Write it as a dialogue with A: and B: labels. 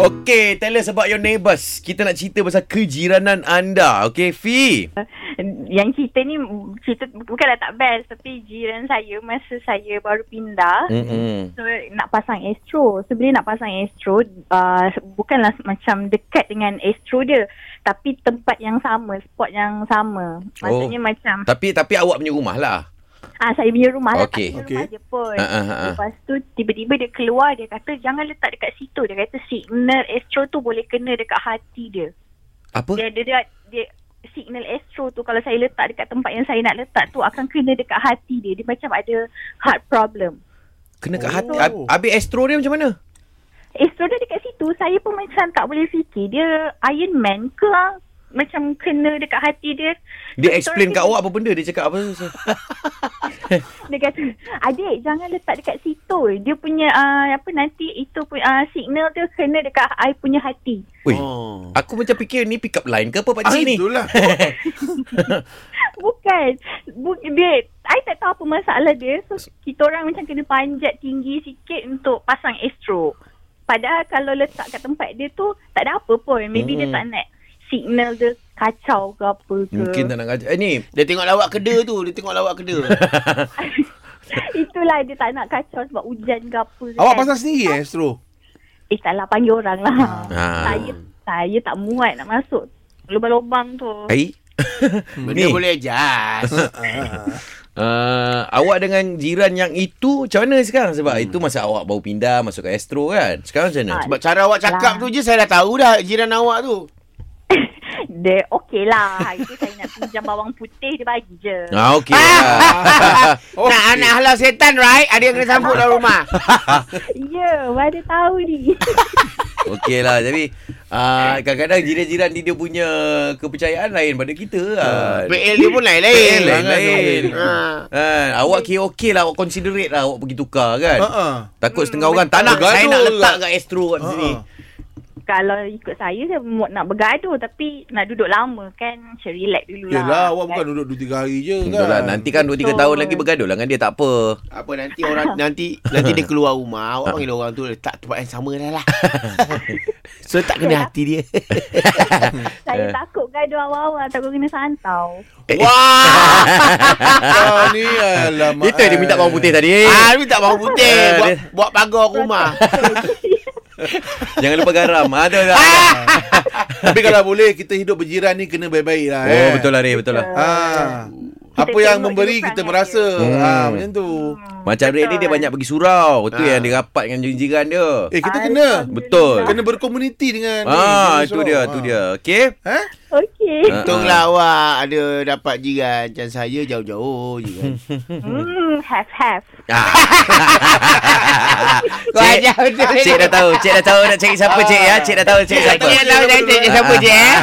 A: Okey, tell us about your neighbours. Kita nak cerita pasal kejiranan anda. Okey, Fi.
B: Yang cerita ni cerita bukanlah tak best tapi jiran saya masa saya baru pindah
A: Mm-mm.
B: so nak pasang astro. So bila nak pasang astro uh, bukanlah macam dekat dengan astro dia tapi tempat yang sama, spot yang sama. Maksudnya macam
A: Tapi tapi awak punya rumah lah.
B: Ah saya punya rumah lah
A: Okey.
B: tak ada
C: Okey.
B: rumah dia pun.
A: Ah, ah, ah, ah.
B: Lepas tu tiba-tiba dia keluar dia kata jangan letak dekat situ. Dia kata signal astro tu boleh kena dekat hati dia.
A: Apa?
B: Dia dia, dia, dia signal astro tu kalau saya letak dekat tempat yang saya nak letak tu akan kena dekat hati dia. Dia macam ada heart problem.
A: Kena kat
C: Oh.
A: hati. Hab- Habis astro dia macam mana?
B: Astro dia dekat situ saya pun macam tak boleh fikir dia Iron Man ke ah? macam kena dekat hati dia.
A: Dia explain kat awak apa benda? Dia cakap apa?
B: Dia kata, adik jangan letak dekat situ. Dia punya uh, apa nanti itu pun uh, signal dia kena dekat I punya hati.
A: Wih,
C: Oh.
A: aku macam fikir ni pick up line ke apa pak
C: Ah,
A: cik ni?
C: itulah.
B: Bukan. Bu- dia, I tak tahu apa masalah dia. So, kita orang macam kena panjat tinggi sikit untuk pasang astro. Padahal kalau letak kat tempat dia tu, tak ada apa pun. Maybe
A: Mm-mm.
B: dia tak nak signal dia kacau ke apa ke.
A: Mungkin tak nak kacau. Eh ni,
D: Dia tengok lawak keda tu. Dia tengok lawak keda.
B: Itulah dia tak nak kacau sebab hujan ke apa.
C: Awak
B: kan.
C: pasang sendiri eh, Astro?
B: Eh, salah panggil orang lah.
A: Ah.
B: Saya, saya tak muat nak masuk lubang-lubang tu.
A: ai.
D: Benda
A: Ni.
D: boleh adjust.
A: Uh, awak dengan jiran yang itu macam mana sekarang sebab itu masa awak baru pindah masuk ke Astro kan. Sekarang macam mana?
B: Ah,
D: Sebab cara awak cakap
B: Lah.
D: tu je saya dah tahu dah jiran awak tu.
B: Dia okey lah. Hari tu saya nak pinjam bawang putih, dia bagi je.
A: Ah okey. lah.
C: Okey.
D: Nak nak halau setan right? Ada yang kena sambut dalam rumah.
B: Ya, mana tahu ni.
A: okey lah. Tapi uh, kadang-kadang jiran-jiran ni dia punya kepercayaan lain pada kita kan.
D: PL dia pun lain-lain.
A: PL lain-lain.
D: Ha.
A: Kan, awak kira okey lah awak considerate lah awak pergi tukar kan.
C: Ha-ha.
A: Takut setengah orang tak nak saya nak letak
C: juga.
A: kat Astro kat sini.
B: Kalau ikut saya, saya nak bergaduh tapi nak duduk lama kan. Macam relax dulu lah.
C: Yelah, awak
B: Kan?
C: bukan duduk 2-3 hari je
A: Betul
C: kan?
A: lah. Nanti kan 2-3
B: Betul.
A: tahun lagi bergaduh lah dengan dia tak apa.
D: Apa nanti orang nanti nanti dia keluar rumah, awak panggil orang tu letak tempat yang sama dah lah. so tak kena hati dia.
B: Saya takut gaduh awal-awal, takut kena santau.
D: Wah.
C: Ah, ni alamak.
A: Itu yang dia minta bawang putih tadi.
D: Ah, minta bawang putih
A: Ah,
D: buat buat pagar rumah.
A: Jangan lupa garam. Ha, tu lah.
C: Tapi kalau boleh, kita hidup berjiran ni kena baik-baik lah.
A: Oh,
C: eh.
A: betul lah Ray, betul lah.
C: Ah.
B: Kita
C: Apa yang memberi kita merasa. Ah,
A: Hmm.
C: macam tu.
A: Macam Ray ni dia banyak pergi surau. Itu
D: Ah.
A: yang dia rapat dengan jiran dia.
C: Eh, kita
B: Ah,
C: kena.
A: Betul.
C: Kena berkomuniti dengan
A: Ah,
C: dengan
A: itu dia, itu dia. Okey.
C: Eh?
B: Okey.
A: Ah.
D: Untunglah awak ada dapat jiran macam saya jauh-jauh je kan.
B: Hmm, have-have.
A: Ah.
D: Kau
A: Cik,
D: ajar betul.
A: Cik dah tahu. Cik dah tahu nak cari siapa cik ya. Cik dah tahu cik siapa.
D: Cik dah tahu nak cari siapa, Cik, eh?